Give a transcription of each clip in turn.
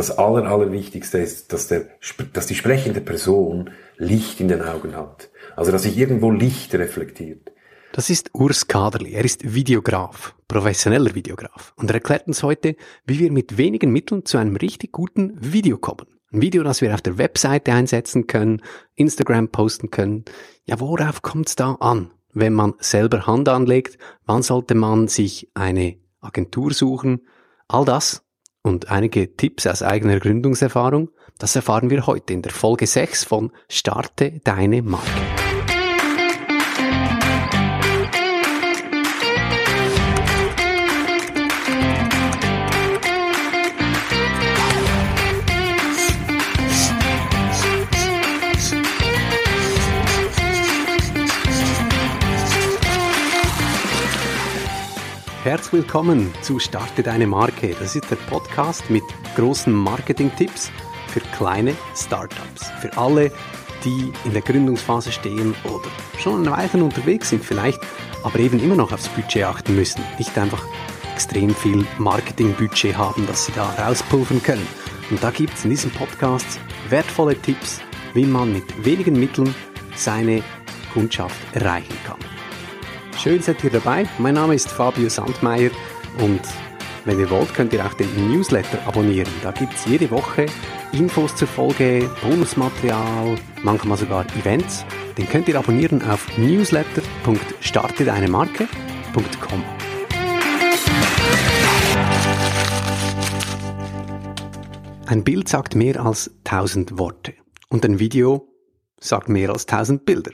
das Aller, Allerwichtigste ist, dass, der, dass die sprechende Person Licht in den Augen hat. Also, dass sich irgendwo Licht reflektiert. Das ist Urs Kaderli. Er ist Videograf, professioneller Videograf. Und er erklärt uns heute, wie wir mit wenigen Mitteln zu einem richtig guten Video kommen. Ein Video, das wir auf der Webseite einsetzen können, Instagram posten können. Ja, worauf kommt es da an, wenn man selber Hand anlegt? Wann sollte man sich eine Agentur suchen? All das und einige Tipps aus eigener Gründungserfahrung, das erfahren wir heute in der Folge 6 von Starte deine Marke. Herzlich willkommen zu Starte deine Marke. Das ist der Podcast mit großen Marketing-Tipps für kleine Startups. Für alle, die in der Gründungsphase stehen oder schon ein Weilchen unterwegs sind vielleicht, aber eben immer noch aufs Budget achten müssen. Nicht einfach extrem viel Marketingbudget haben, das sie da rauspulvern können. Und da gibt es in diesem Podcast wertvolle Tipps, wie man mit wenigen Mitteln seine Kundschaft erreichen kann. Schön seid ihr dabei. Mein Name ist Fabio Sandmeier und wenn ihr wollt, könnt ihr auch den Newsletter abonnieren. Da gibt es jede Woche Infos zur Folge, Bonusmaterial, manchmal sogar Events. Den könnt ihr abonnieren auf newsletter.startedeinemarke.com. Ein Bild sagt mehr als tausend Worte und ein Video sagt mehr als tausend Bilder.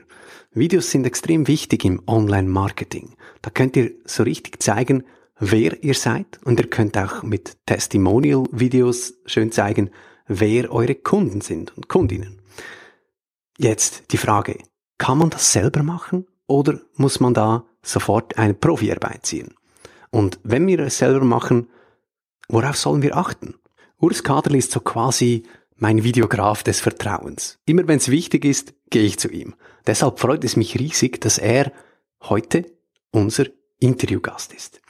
Videos sind extrem wichtig im Online-Marketing. Da könnt ihr so richtig zeigen, wer ihr seid und ihr könnt auch mit Testimonial-Videos schön zeigen, wer eure Kunden sind und Kundinnen. Jetzt die Frage, kann man das selber machen oder muss man da sofort eine Profiarbeit ziehen? Und wenn wir es selber machen, worauf sollen wir achten? Urs Kaderli ist so quasi mein Videograf des Vertrauens. Immer wenn es wichtig ist, gehe ich zu ihm. Deshalb freut es mich riesig, dass er heute unser Interviewgast ist.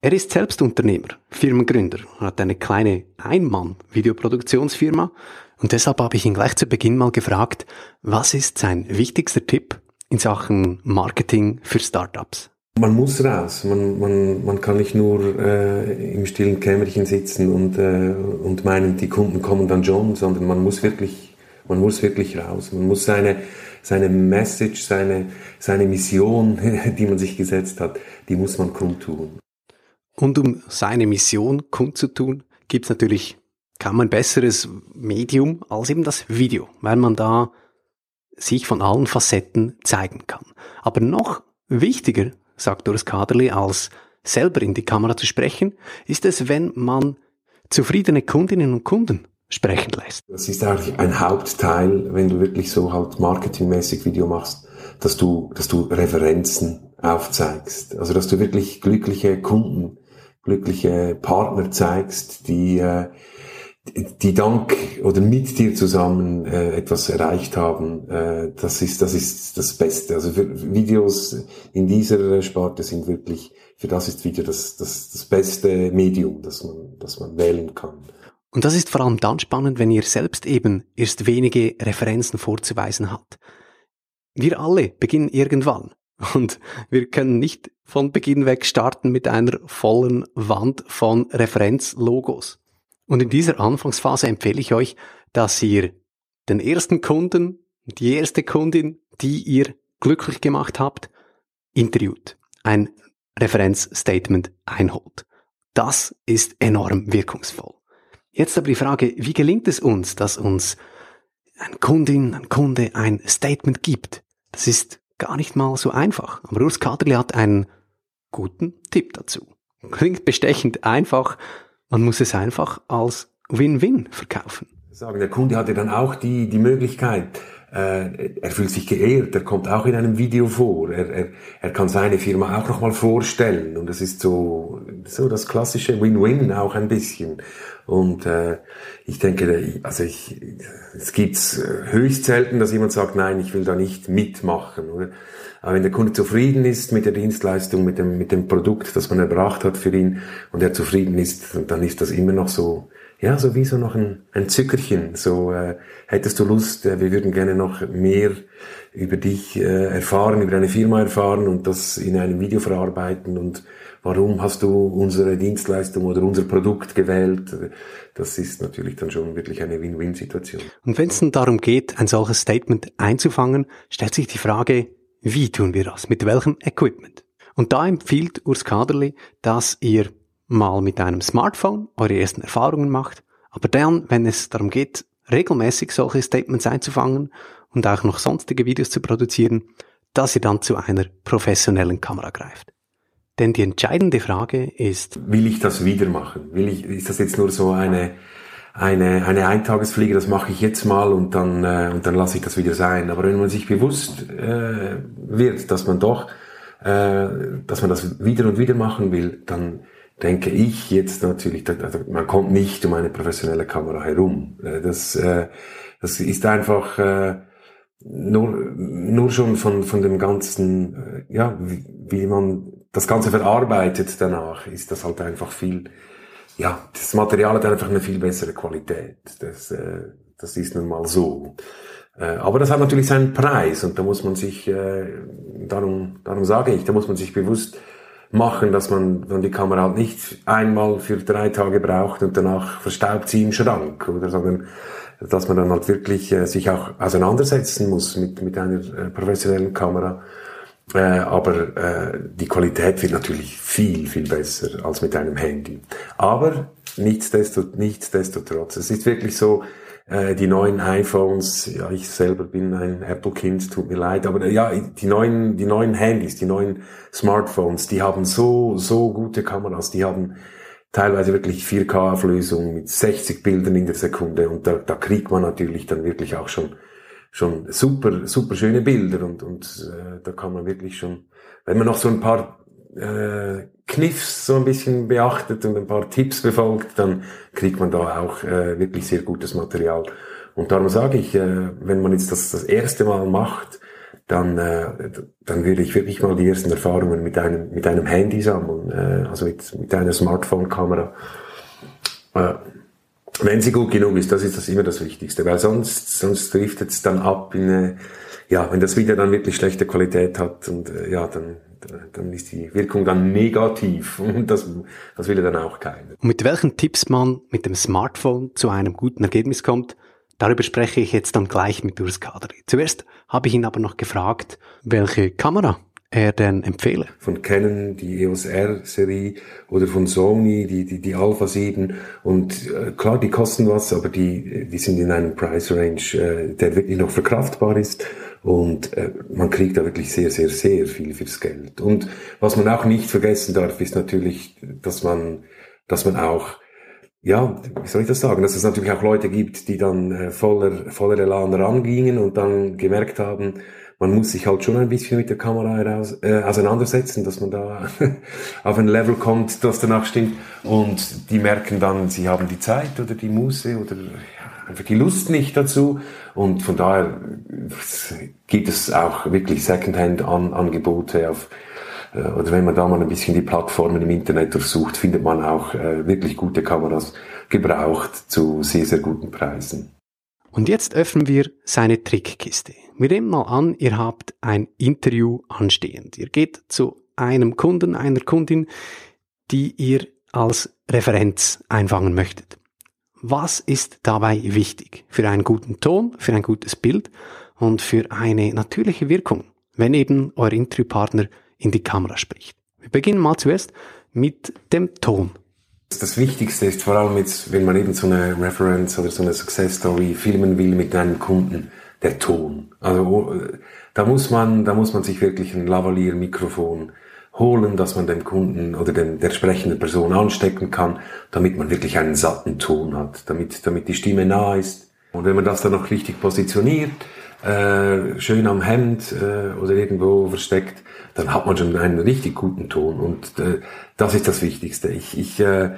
Er ist selbst Unternehmer, Firmengründer hat eine kleine Einmann-Videoproduktionsfirma und deshalb habe ich ihn gleich zu Beginn mal gefragt, was ist sein wichtigster Tipp in Sachen Marketing für Startups? Man muss raus. Man, man, man kann nicht nur äh, im stillen Kämmerchen sitzen und, äh, und meinen, die Kunden kommen dann schon, sondern man muss wirklich, man muss wirklich raus. Man muss seine, seine Message, seine, seine Mission, die man sich gesetzt hat, die muss man kundtun. Und um seine Mission kundzutun, gibt es natürlich kaum ein besseres Medium als eben das Video, weil man da sich von allen Facetten zeigen kann. Aber noch wichtiger sagt Urs Kaderli, als selber in die Kamera zu sprechen, ist es, wenn man zufriedene Kundinnen und Kunden sprechen lässt. Das ist eigentlich ein Hauptteil, wenn du wirklich so halt marketingmäßig Video machst, dass du, dass du Referenzen aufzeigst. Also, dass du wirklich glückliche Kunden, glückliche Partner zeigst, die, äh, die dank oder mit dir zusammen äh, etwas erreicht haben, äh, das ist das ist das Beste. Also für Videos in dieser Sparte sind wirklich für das ist Video das das das beste Medium, das man das man wählen kann. Und das ist vor allem dann spannend, wenn ihr selbst eben erst wenige Referenzen vorzuweisen habt. Wir alle beginnen irgendwann und wir können nicht von Beginn weg starten mit einer vollen Wand von Referenzlogos. Und in dieser Anfangsphase empfehle ich euch, dass ihr den ersten Kunden, die erste Kundin, die ihr glücklich gemacht habt, interviewt, ein Referenzstatement einholt. Das ist enorm wirkungsvoll. Jetzt aber die Frage, wie gelingt es uns, dass uns ein Kundin, ein Kunde ein Statement gibt? Das ist gar nicht mal so einfach. Aber Urs Kaderli hat einen guten Tipp dazu. Klingt bestechend einfach, man muss es einfach als Win-Win verkaufen. Sagen, der Kunde hatte dann auch die, die Möglichkeit, äh, er fühlt sich geehrt, er kommt auch in einem Video vor, er, er, er kann seine Firma auch nochmal vorstellen und das ist so, so das klassische Win-Win auch ein bisschen. Und äh, ich denke, also ich, es gibt's höchst selten, dass jemand sagt, nein, ich will da nicht mitmachen. Oder? Aber wenn der Kunde zufrieden ist mit der Dienstleistung, mit dem, mit dem Produkt, das man erbracht hat für ihn und er zufrieden ist, dann ist das immer noch so ja, so wie so noch ein, ein Zückerchen. So, äh, hättest du Lust, äh, wir würden gerne noch mehr über dich äh, erfahren, über deine Firma erfahren und das in einem Video verarbeiten und warum hast du unsere Dienstleistung oder unser Produkt gewählt? Das ist natürlich dann schon wirklich eine Win-Win-Situation. Und wenn es dann darum geht, ein solches Statement einzufangen, stellt sich die Frage, wie tun wir das? Mit welchem Equipment? Und da empfiehlt Urs Kaderli, dass ihr mal mit einem Smartphone eure ersten Erfahrungen macht, aber dann, wenn es darum geht, regelmäßig solche Statements einzufangen und auch noch sonstige Videos zu produzieren, dass ihr dann zu einer professionellen Kamera greift. Denn die entscheidende Frage ist, will ich das wieder machen? Will ich, ist das jetzt nur so eine, eine, eine Eintagesfliege, das mache ich jetzt mal und dann, äh, und dann lasse ich das wieder sein. Aber wenn man sich bewusst äh, wird, dass man doch, äh, dass man das wieder und wieder machen will, dann denke ich jetzt natürlich, also man kommt nicht um eine professionelle Kamera herum. Äh, das, äh, das ist einfach äh, nur, nur schon von, von dem ganzen, ja, wie, wie man das Ganze verarbeitet danach, ist das halt einfach viel, ja, das Material hat einfach eine viel bessere Qualität. Das, das ist nun mal so. Aber das hat natürlich seinen Preis und da muss man sich, darum, darum sage ich, da muss man sich bewusst machen, dass man dann die Kamera halt nicht einmal für drei Tage braucht und danach verstaubt sie im Schrank, oder, sondern dass man dann halt wirklich äh, sich auch auseinandersetzen muss mit, mit einer äh, professionellen Kamera. Äh, aber äh, die Qualität wird natürlich viel, viel besser als mit einem Handy. Aber nichtsdestotrotz, nichtsdestotrotz es ist wirklich so, äh, die neuen iPhones, ja, ich selber bin ein Apple-Kind, tut mir leid, aber ja, die neuen, die neuen Handys, die neuen Smartphones, die haben so, so gute Kameras, die haben teilweise wirklich 4K-Auflösung mit 60 Bildern in der Sekunde und da, da kriegt man natürlich dann wirklich auch schon schon super super schöne Bilder und und äh, da kann man wirklich schon wenn man noch so ein paar äh, Kniffs so ein bisschen beachtet und ein paar Tipps befolgt, dann kriegt man da auch äh, wirklich sehr gutes Material. Und darum sage ich, äh, wenn man jetzt das das erste Mal macht, dann, äh, dann würde ich wirklich mal die ersten Erfahrungen mit einem, mit einem Handy sammeln, äh, also mit, mit einer Smartphone-Kamera. Äh, wenn sie gut genug ist, das ist das immer das Wichtigste, weil sonst, sonst driftet es dann ab in, äh, ja, wenn das Video dann wirklich schlechte Qualität hat und äh, ja, dann, dann ist die Wirkung dann negativ und das, das will ja dann auch keiner. Und mit welchen Tipps man mit dem Smartphone zu einem guten Ergebnis kommt, darüber spreche ich jetzt dann gleich mit Urs Kadri. Zuerst habe ich ihn aber noch gefragt, welche Kamera er denn empfehle? Von Canon die EOS R-Serie oder von Sony die, die, die Alpha 7 und äh, klar, die kosten was, aber die, die sind in einem Price Range, äh, der wirklich noch verkraftbar ist und äh, man kriegt da wirklich sehr, sehr, sehr viel fürs Geld. Und was man auch nicht vergessen darf, ist natürlich, dass man, dass man auch ja, wie soll ich das sagen, dass es natürlich auch Leute gibt, die dann äh, voller, voller Elan rangingen und dann gemerkt haben, man muss sich halt schon ein bisschen mit der Kamera heraus, äh, auseinandersetzen, dass man da auf ein Level kommt, das danach stimmt. Und die merken dann, sie haben die Zeit oder die Muße oder einfach die Lust nicht dazu. Und von daher gibt es auch wirklich Secondhand-Angebote auf äh, oder wenn man da mal ein bisschen die Plattformen im Internet durchsucht, findet man auch äh, wirklich gute Kameras gebraucht zu sehr, sehr guten Preisen. Und jetzt öffnen wir seine Trickkiste. Wir nehmen mal an, ihr habt ein Interview anstehend. Ihr geht zu einem Kunden, einer Kundin, die ihr als Referenz einfangen möchtet. Was ist dabei wichtig für einen guten Ton, für ein gutes Bild und für eine natürliche Wirkung, wenn eben euer Interviewpartner in die Kamera spricht? Wir beginnen mal zuerst mit dem Ton. Das Wichtigste ist vor allem jetzt, wenn man eben so eine Reference oder so eine Success Story filmen will mit einem Kunden, der Ton. Also oh, da muss man, da muss man sich wirklich ein Lavalier-Mikrofon holen, dass man dem Kunden oder dem, der sprechenden Person anstecken kann, damit man wirklich einen satten Ton hat, damit, damit die Stimme nah ist. Und wenn man das dann noch richtig positioniert, äh, schön am Hemd äh, oder irgendwo versteckt, dann hat man schon einen richtig guten Ton. Und äh, das ist das Wichtigste. Ich, ich äh,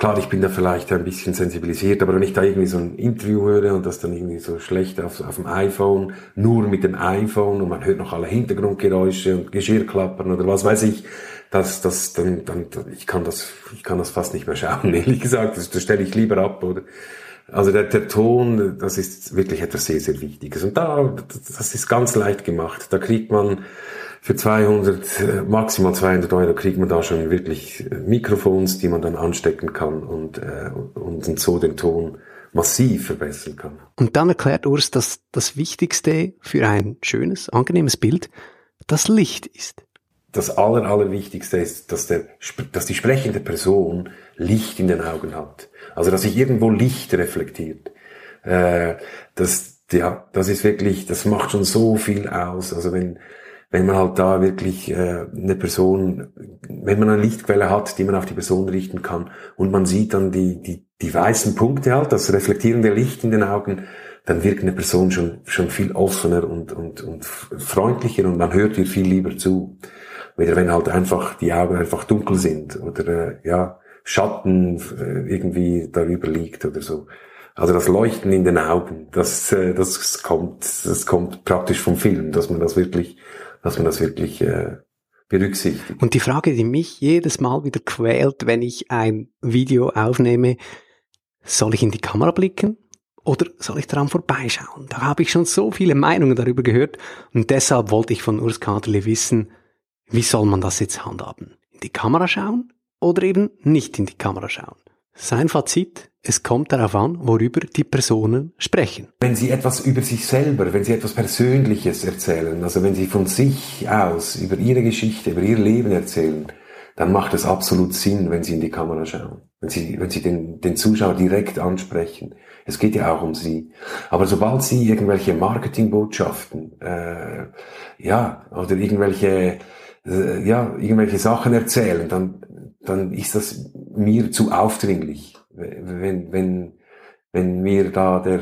Klar, ich bin da vielleicht ein bisschen sensibilisiert, aber wenn ich da irgendwie so ein Interview höre und das dann irgendwie so schlecht auf, auf dem iPhone, nur mit dem iPhone und man hört noch alle Hintergrundgeräusche und Geschirrklappern oder was weiß ich, das, das, dann, dann, ich kann das, ich kann das fast nicht mehr schauen, ehrlich gesagt, das, das stelle ich lieber ab, oder? Also der, der Ton, das ist wirklich etwas sehr, sehr Wichtiges. Und da, das ist ganz leicht gemacht. Da kriegt man für 200, äh, maximal 200 Euro kriegt man da schon wirklich äh, Mikrofons, die man dann anstecken kann und, äh, und so den Ton massiv verbessern kann. Und dann erklärt Urs, dass das Wichtigste für ein schönes, angenehmes Bild das Licht ist. Das aller, allerwichtigste ist, dass, der, dass die sprechende Person Licht in den Augen hat. Also, dass sich irgendwo Licht reflektiert. Äh, das, ja, das ist wirklich, das macht schon so viel aus. Also, wenn, wenn man halt da wirklich äh, eine Person, wenn man eine Lichtquelle hat, die man auf die Person richten kann und man sieht dann die, die, die weißen Punkte halt, das reflektierende Licht in den Augen, dann wirkt eine Person schon, schon viel offener und, und, und freundlicher und man hört ihr viel lieber zu. Weder wenn halt einfach die Augen einfach dunkel sind oder äh, ja, Schatten äh, irgendwie darüber liegt oder so. Also das Leuchten in den Augen, das, äh, das kommt, das kommt praktisch vom Film, dass man das wirklich dass man das wirklich äh, berücksichtigt. Und die Frage, die mich jedes Mal wieder quält, wenn ich ein Video aufnehme, soll ich in die Kamera blicken oder soll ich daran vorbeischauen? Da habe ich schon so viele Meinungen darüber gehört und deshalb wollte ich von Urs Kaderle wissen, wie soll man das jetzt handhaben? In die Kamera schauen oder eben nicht in die Kamera schauen? Sein Fazit, es kommt darauf an, worüber die Personen sprechen. Wenn sie etwas über sich selber, wenn sie etwas Persönliches erzählen, also wenn sie von sich aus über ihre Geschichte, über ihr Leben erzählen, dann macht es absolut Sinn, wenn sie in die Kamera schauen. Wenn sie, wenn sie den, den Zuschauer direkt ansprechen. Es geht ja auch um sie. Aber sobald sie irgendwelche Marketingbotschaften, äh, ja, oder irgendwelche, äh, ja, irgendwelche Sachen erzählen, dann dann ist das mir zu aufdringlich. Wenn, wenn, wenn mir da der,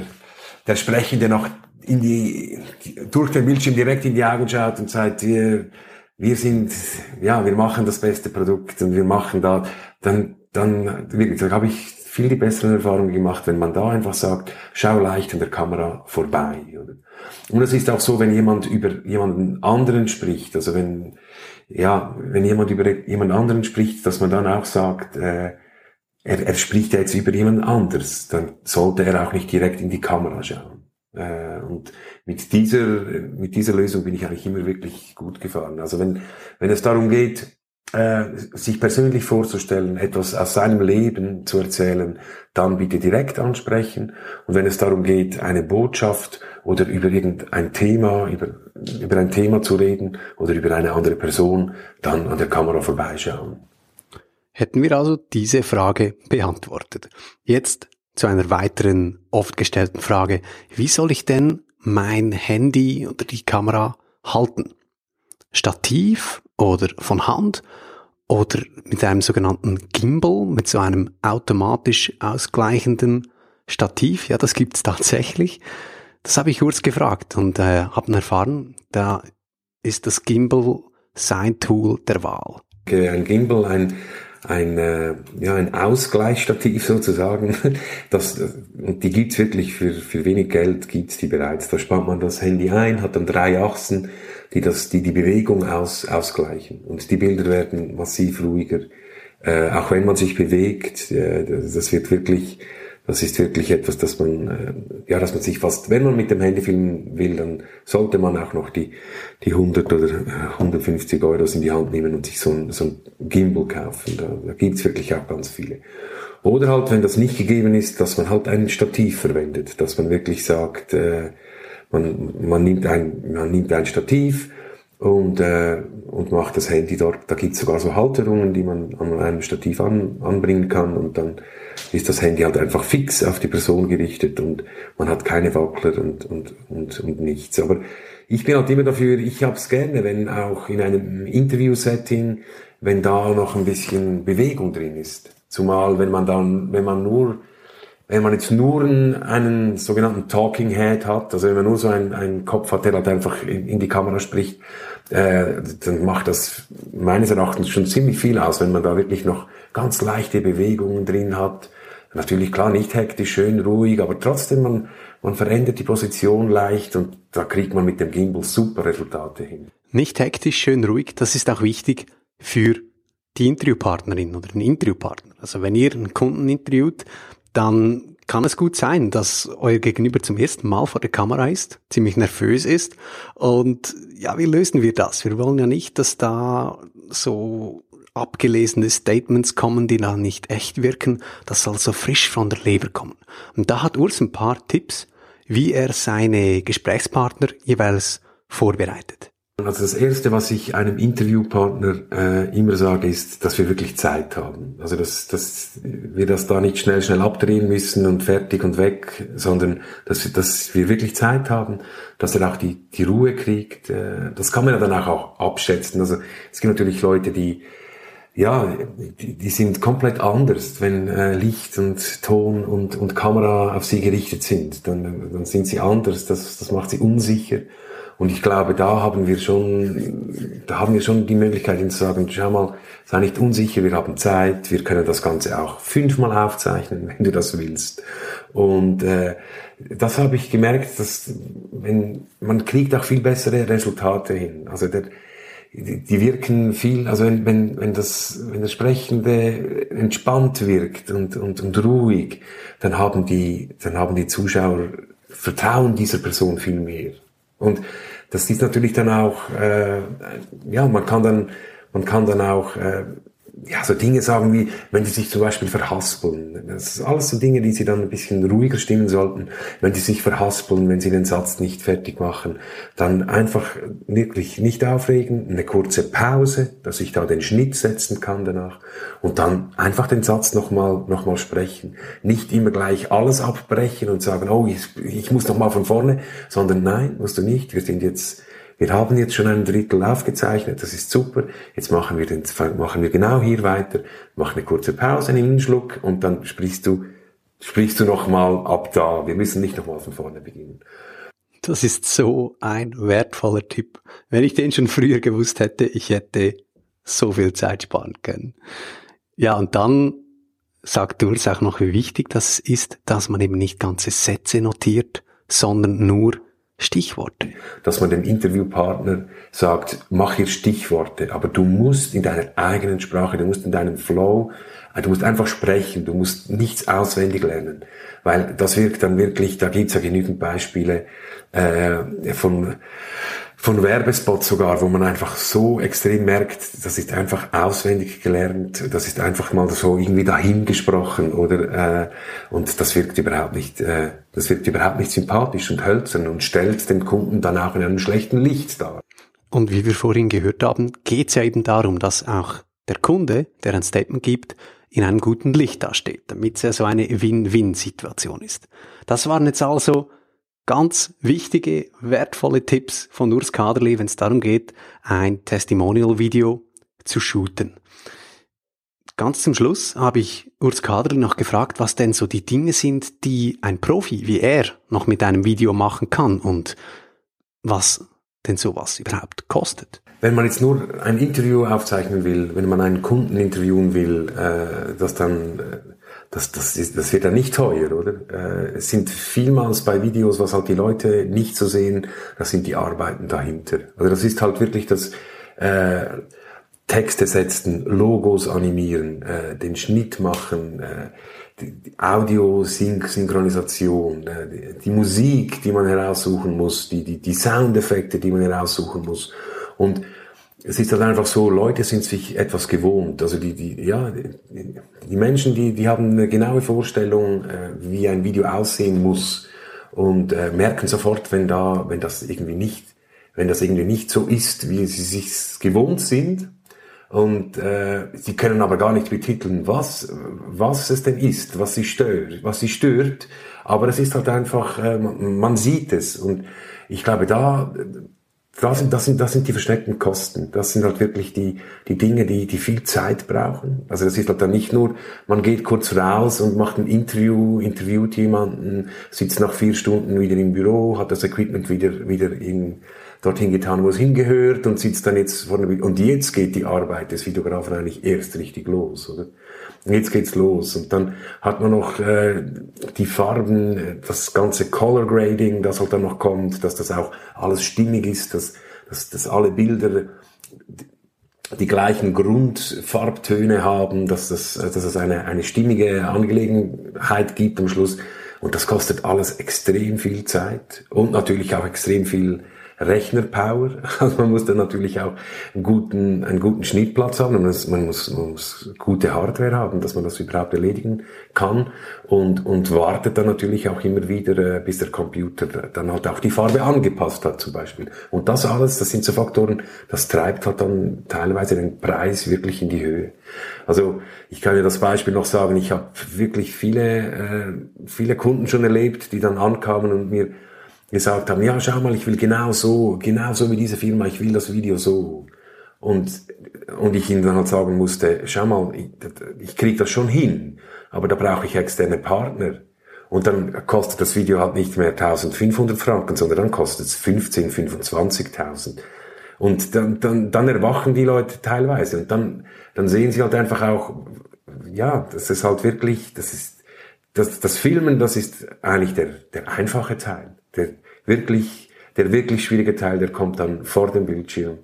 der Sprechende noch in die, durch den Bildschirm direkt in die Augen schaut und sagt, wir, wir sind, ja, wir machen das beste Produkt und wir machen da, dann, dann, wirklich, da habe ich viel die besseren Erfahrungen gemacht, wenn man da einfach sagt, schau leicht an der Kamera vorbei. Oder? Und es ist auch so, wenn jemand über jemanden anderen spricht, also wenn, ja, wenn jemand über jemand anderen spricht, dass man dann auch sagt, äh, er, er spricht jetzt über jemand anders, dann sollte er auch nicht direkt in die Kamera schauen. Äh, und mit dieser, mit dieser Lösung bin ich eigentlich immer wirklich gut gefahren. Also wenn, wenn es darum geht, äh, sich persönlich vorzustellen, etwas aus seinem Leben zu erzählen, dann bitte direkt ansprechen. Und wenn es darum geht, eine Botschaft oder über irgendein Thema, über, über ein Thema zu reden oder über eine andere Person, dann an der Kamera vorbeischauen. Hätten wir also diese Frage beantwortet. Jetzt zu einer weiteren oft gestellten Frage. Wie soll ich denn mein Handy oder die Kamera halten? Stativ oder von Hand oder mit einem sogenannten Gimbal, mit so einem automatisch ausgleichenden Stativ. Ja, das gibt's tatsächlich. Das habe ich kurz gefragt und äh, habe erfahren, da ist das Gimbal sein Tool der Wahl. Ein Gimbal, ein ein, äh, ja, ein Ausgleichsstativ sozusagen. Das, und die gibt's wirklich für, für wenig Geld, gibt's die bereits. Da spannt man das Handy ein, hat dann drei Achsen, die das, die, die Bewegung aus, ausgleichen. Und die Bilder werden massiv ruhiger. Äh, auch wenn man sich bewegt, äh, das wird wirklich das ist wirklich etwas, dass man, äh, ja, dass man sich fast, wenn man mit dem Handy filmen will, dann sollte man auch noch die, die 100 oder 150 Euro in die Hand nehmen und sich so ein, so ein Gimbal kaufen. Da, da gibt's wirklich auch ganz viele. Oder halt, wenn das nicht gegeben ist, dass man halt ein Stativ verwendet, dass man wirklich sagt, äh, man, man, nimmt ein, man nimmt ein Stativ und, äh, und macht das Handy dort. Da gibt's sogar so Halterungen, die man an einem Stativ an, anbringen kann und dann ist das Handy halt einfach fix auf die Person gerichtet und man hat keine Wackler und, und, und, und nichts. Aber ich bin halt immer dafür, ich hab's gerne, wenn auch in einem Interview-Setting, wenn da noch ein bisschen Bewegung drin ist. Zumal wenn man dann, wenn man nur wenn man jetzt nur einen, einen sogenannten Talking Head hat, also wenn man nur so einen, einen Kopf hat, der halt einfach in, in die Kamera spricht, äh, dann macht das meines Erachtens schon ziemlich viel aus, wenn man da wirklich noch ganz leichte Bewegungen drin hat. Natürlich klar, nicht hektisch, schön ruhig, aber trotzdem man, man verändert die Position leicht und da kriegt man mit dem Gimbal super Resultate hin. Nicht hektisch, schön ruhig, das ist auch wichtig für die Interviewpartnerin oder den Interviewpartner. Also wenn ihr einen Kunden interviewt, dann kann es gut sein, dass euer Gegenüber zum ersten Mal vor der Kamera ist, ziemlich nervös ist. Und ja, wie lösen wir das? Wir wollen ja nicht, dass da so abgelesene Statements kommen, die da nicht echt wirken. Das soll so frisch von der Leber kommen. Und da hat Urs ein paar Tipps, wie er seine Gesprächspartner jeweils vorbereitet. Also das Erste, was ich einem Interviewpartner äh, immer sage, ist, dass wir wirklich Zeit haben. Also dass, dass wir das da nicht schnell, schnell abdrehen müssen und fertig und weg, sondern dass, dass wir wirklich Zeit haben, dass er auch die, die Ruhe kriegt. Äh, das kann man ja dann auch, auch abschätzen. Also es gibt natürlich Leute, die ja, die, die sind komplett anders, wenn äh, Licht und Ton und, und Kamera auf sie gerichtet sind. Dann, dann sind sie anders, das, das macht sie unsicher. Und ich glaube, da haben wir schon, da haben wir schon die Möglichkeit, ihnen zu sagen, schau mal, sei nicht unsicher, wir haben Zeit, wir können das Ganze auch fünfmal aufzeichnen, wenn du das willst. Und äh, das habe ich gemerkt, dass wenn man kriegt auch viel bessere Resultate hin. Also der, die wirken viel, also wenn, wenn, wenn das, wenn das Sprechende entspannt wirkt und, und, und ruhig, dann haben die, dann haben die Zuschauer Vertrauen dieser Person viel mehr. Und das ist natürlich dann auch, äh, ja, man kann dann, man kann dann auch äh, ja, so Dinge sagen wie, wenn die sich zum Beispiel verhaspeln. Das ist alles so Dinge, die sie dann ein bisschen ruhiger stimmen sollten. Wenn die sich verhaspeln, wenn sie den Satz nicht fertig machen, dann einfach wirklich nicht aufregen, eine kurze Pause, dass ich da den Schnitt setzen kann danach und dann einfach den Satz nochmal, noch mal sprechen. Nicht immer gleich alles abbrechen und sagen, oh, ich, ich muss noch mal von vorne, sondern nein, musst du nicht. Wir sind jetzt wir haben jetzt schon ein Drittel aufgezeichnet, das ist super. Jetzt machen wir, den, machen wir genau hier weiter, mach eine kurze Pause, nimm einen Schluck und dann sprichst du, sprichst du nochmal ab da. Wir müssen nicht nochmal von vorne beginnen. Das ist so ein wertvoller Tipp. Wenn ich den schon früher gewusst hätte, ich hätte so viel Zeit sparen können. Ja, und dann sagt Urs auch noch, wie wichtig das ist, dass man eben nicht ganze Sätze notiert, sondern nur Stichworte. Dass man dem Interviewpartner sagt, mach hier Stichworte, aber du musst in deiner eigenen Sprache, du musst in deinem Flow, äh, du musst einfach sprechen, du musst nichts auswendig lernen, weil das wirkt dann wirklich, da gibt's ja genügend Beispiele äh, von von Werbespots sogar, wo man einfach so extrem merkt, das ist einfach auswendig gelernt, das ist einfach mal so irgendwie dahingesprochen oder äh, und das wirkt überhaupt nicht, äh, das wirkt überhaupt nicht sympathisch und hölzern und stellt den Kunden dann auch in einem schlechten Licht dar. Und wie wir vorhin gehört haben, geht es ja eben darum, dass auch der Kunde, der ein Statement gibt, in einem guten Licht dasteht, damit es ja so eine Win-Win-Situation ist. Das waren jetzt also ganz wichtige, wertvolle Tipps von Urs Kaderli, wenn es darum geht, ein Testimonial-Video zu shooten. Ganz zum Schluss habe ich Urs Kaderli noch gefragt, was denn so die Dinge sind, die ein Profi wie er noch mit einem Video machen kann und was denn sowas überhaupt kostet. Wenn man jetzt nur ein Interview aufzeichnen will, wenn man einen Kunden interviewen will, äh, das dann äh, das, das, ist, das wird ja nicht teuer, oder? Äh, es sind vielmals bei Videos, was halt die Leute nicht so sehen, das sind die Arbeiten dahinter. Also das ist halt wirklich das äh, Texte setzen, Logos animieren, äh, den Schnitt machen, äh, die, die Audio-Synchronisation, äh, die, die Musik, die man heraussuchen muss, die, die, die Soundeffekte, die man heraussuchen muss. Und es ist halt einfach so, Leute sind sich etwas gewohnt. Also die, die, ja, die, Menschen, die, die haben eine genaue Vorstellung, äh, wie ein Video aussehen muss und äh, merken sofort, wenn da, wenn das irgendwie nicht, wenn das irgendwie nicht so ist, wie sie sich gewohnt sind. Und äh, sie können aber gar nicht betiteln, was, was es denn ist, was sie stört, was sie stört. Aber es ist halt einfach, äh, man, man sieht es. Und ich glaube, da das sind, das sind, das sind die versteckten Kosten. Das sind halt wirklich die, die Dinge, die, die viel Zeit brauchen. Also das ist halt dann nicht nur, man geht kurz raus und macht ein Interview, interviewt jemanden, sitzt nach vier Stunden wieder im Büro, hat das Equipment wieder, wieder in, dorthin getan, wo es hingehört und sitzt dann jetzt vor der, und jetzt geht die Arbeit des Videografen eigentlich erst richtig los, oder? Jetzt geht's los und dann hat man noch äh, die Farben, das ganze Color Grading, das halt dann noch kommt, dass das auch alles stimmig ist, dass, dass, dass alle Bilder die gleichen Grundfarbtöne haben, dass, das, dass es eine, eine stimmige Angelegenheit gibt am Schluss. Und das kostet alles extrem viel Zeit und natürlich auch extrem viel Rechnerpower. Also man muss dann natürlich auch einen guten, einen guten Schnittplatz haben. Man muss, man muss, man muss gute Hardware haben, dass man das überhaupt erledigen kann. Und, und wartet dann natürlich auch immer wieder, äh, bis der Computer dann halt auch die Farbe angepasst hat zum Beispiel. Und das alles, das sind so Faktoren, das treibt halt dann teilweise den Preis wirklich in die Höhe. Also ich kann dir das Beispiel noch sagen, ich habe wirklich viele, äh, viele Kunden schon erlebt, die dann ankamen und mir gesagt haben, ja, schau mal, ich will genau so, genau so wie diese Firma, ich will das Video so. Und, und ich ihnen dann halt sagen musste, schau mal, ich, ich krieg das schon hin, aber da brauche ich externe Partner. Und dann kostet das Video halt nicht mehr 1500 Franken, sondern dann kostet es 15, 25.000. Und dann, dann, dann erwachen die Leute teilweise und dann, dann sehen sie halt einfach auch, ja, das ist halt wirklich, das ist, das, das Filmen, das ist eigentlich der, der einfache Teil. Der wirklich, der wirklich schwierige Teil, der kommt dann vor dem Bildschirm,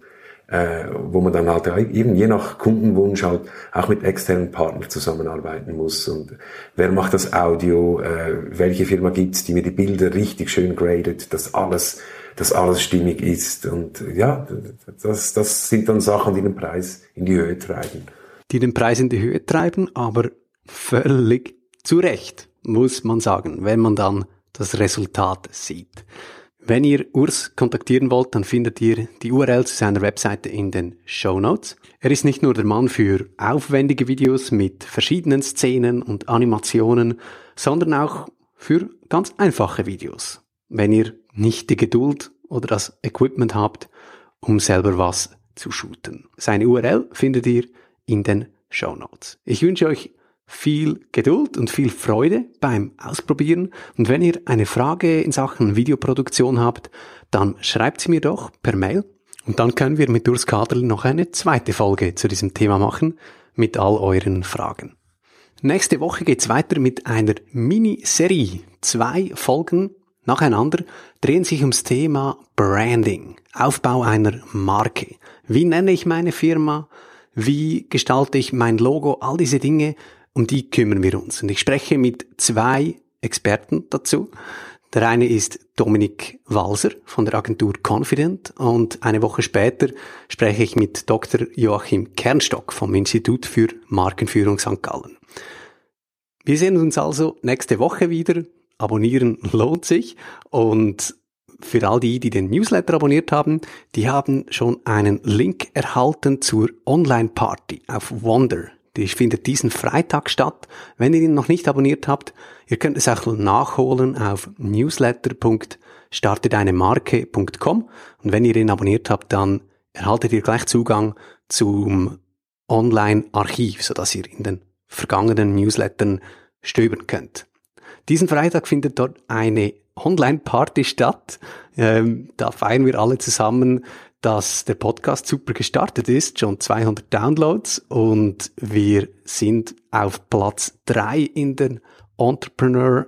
äh, wo man dann halt eben je nach Kundenwunsch halt auch mit externen Partnern zusammenarbeiten muss. Und wer macht das Audio? Äh, welche Firma gibt's, die mir die Bilder richtig schön gradet, dass alles, dass alles stimmig ist? Und ja, das, das sind dann Sachen, die den Preis in die Höhe treiben. Die den Preis in die Höhe treiben, aber völlig zu Recht, muss man sagen, wenn man dann das Resultat sieht. Wenn ihr Urs kontaktieren wollt, dann findet ihr die URL zu seiner Webseite in den Show Notes. Er ist nicht nur der Mann für aufwendige Videos mit verschiedenen Szenen und Animationen, sondern auch für ganz einfache Videos. Wenn ihr nicht die Geduld oder das Equipment habt, um selber was zu shooten. Seine URL findet ihr in den Show Notes. Ich wünsche euch viel Geduld und viel Freude beim Ausprobieren. Und wenn ihr eine Frage in Sachen Videoproduktion habt, dann schreibt sie mir doch per Mail. Und dann können wir mit Urs Kadel noch eine zweite Folge zu diesem Thema machen, mit all euren Fragen. Nächste Woche geht's weiter mit einer Miniserie. Zwei Folgen nacheinander drehen sich ums Thema Branding, Aufbau einer Marke. Wie nenne ich meine Firma? Wie gestalte ich mein Logo? All diese Dinge um die kümmern wir uns. Und ich spreche mit zwei Experten dazu. Der eine ist Dominik Walser von der Agentur Confident und eine Woche später spreche ich mit Dr. Joachim Kernstock vom Institut für Markenführung St. Gallen. Wir sehen uns also nächste Woche wieder. Abonnieren lohnt sich und für all die, die den Newsletter abonniert haben, die haben schon einen Link erhalten zur Online-Party auf Wonder. Die findet diesen Freitag statt. Wenn ihr ihn noch nicht abonniert habt, ihr könnt es auch nachholen auf newsletter.startedeinemarke.com und wenn ihr ihn abonniert habt, dann erhaltet ihr gleich Zugang zum Online-Archiv, sodass ihr in den vergangenen Newslettern stöbern könnt. Diesen Freitag findet dort eine Online-Party statt. Ähm, da feiern wir alle zusammen dass der Podcast super gestartet ist, schon 200 Downloads und wir sind auf Platz drei in den Entrepreneur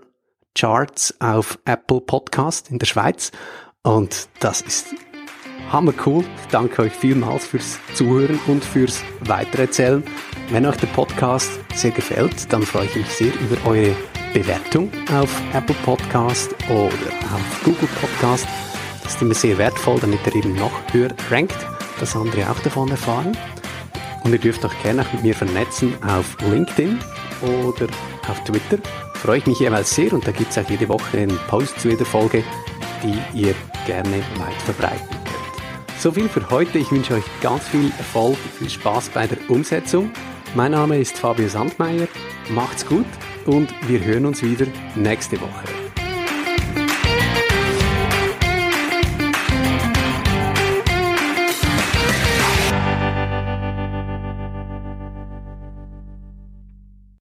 Charts auf Apple Podcast in der Schweiz und das ist hammer cool. Ich danke euch vielmals fürs Zuhören und fürs Weitererzählen. Wenn euch der Podcast sehr gefällt, dann freue ich mich sehr über eure Bewertung auf Apple Podcast oder auf Google Podcast ist immer sehr wertvoll, damit er eben noch höher rankt, dass andere auch davon erfahren. Und ihr dürft euch gerne auch mit mir vernetzen auf LinkedIn oder auf Twitter. Freue ich mich jeweils sehr und da gibt es auch jede Woche einen Post zu jeder Folge, die ihr gerne weit verbreiten könnt. So viel für heute. Ich wünsche euch ganz viel Erfolg, viel Spaß bei der Umsetzung. Mein Name ist Fabio Sandmeier. Macht's gut und wir hören uns wieder nächste Woche.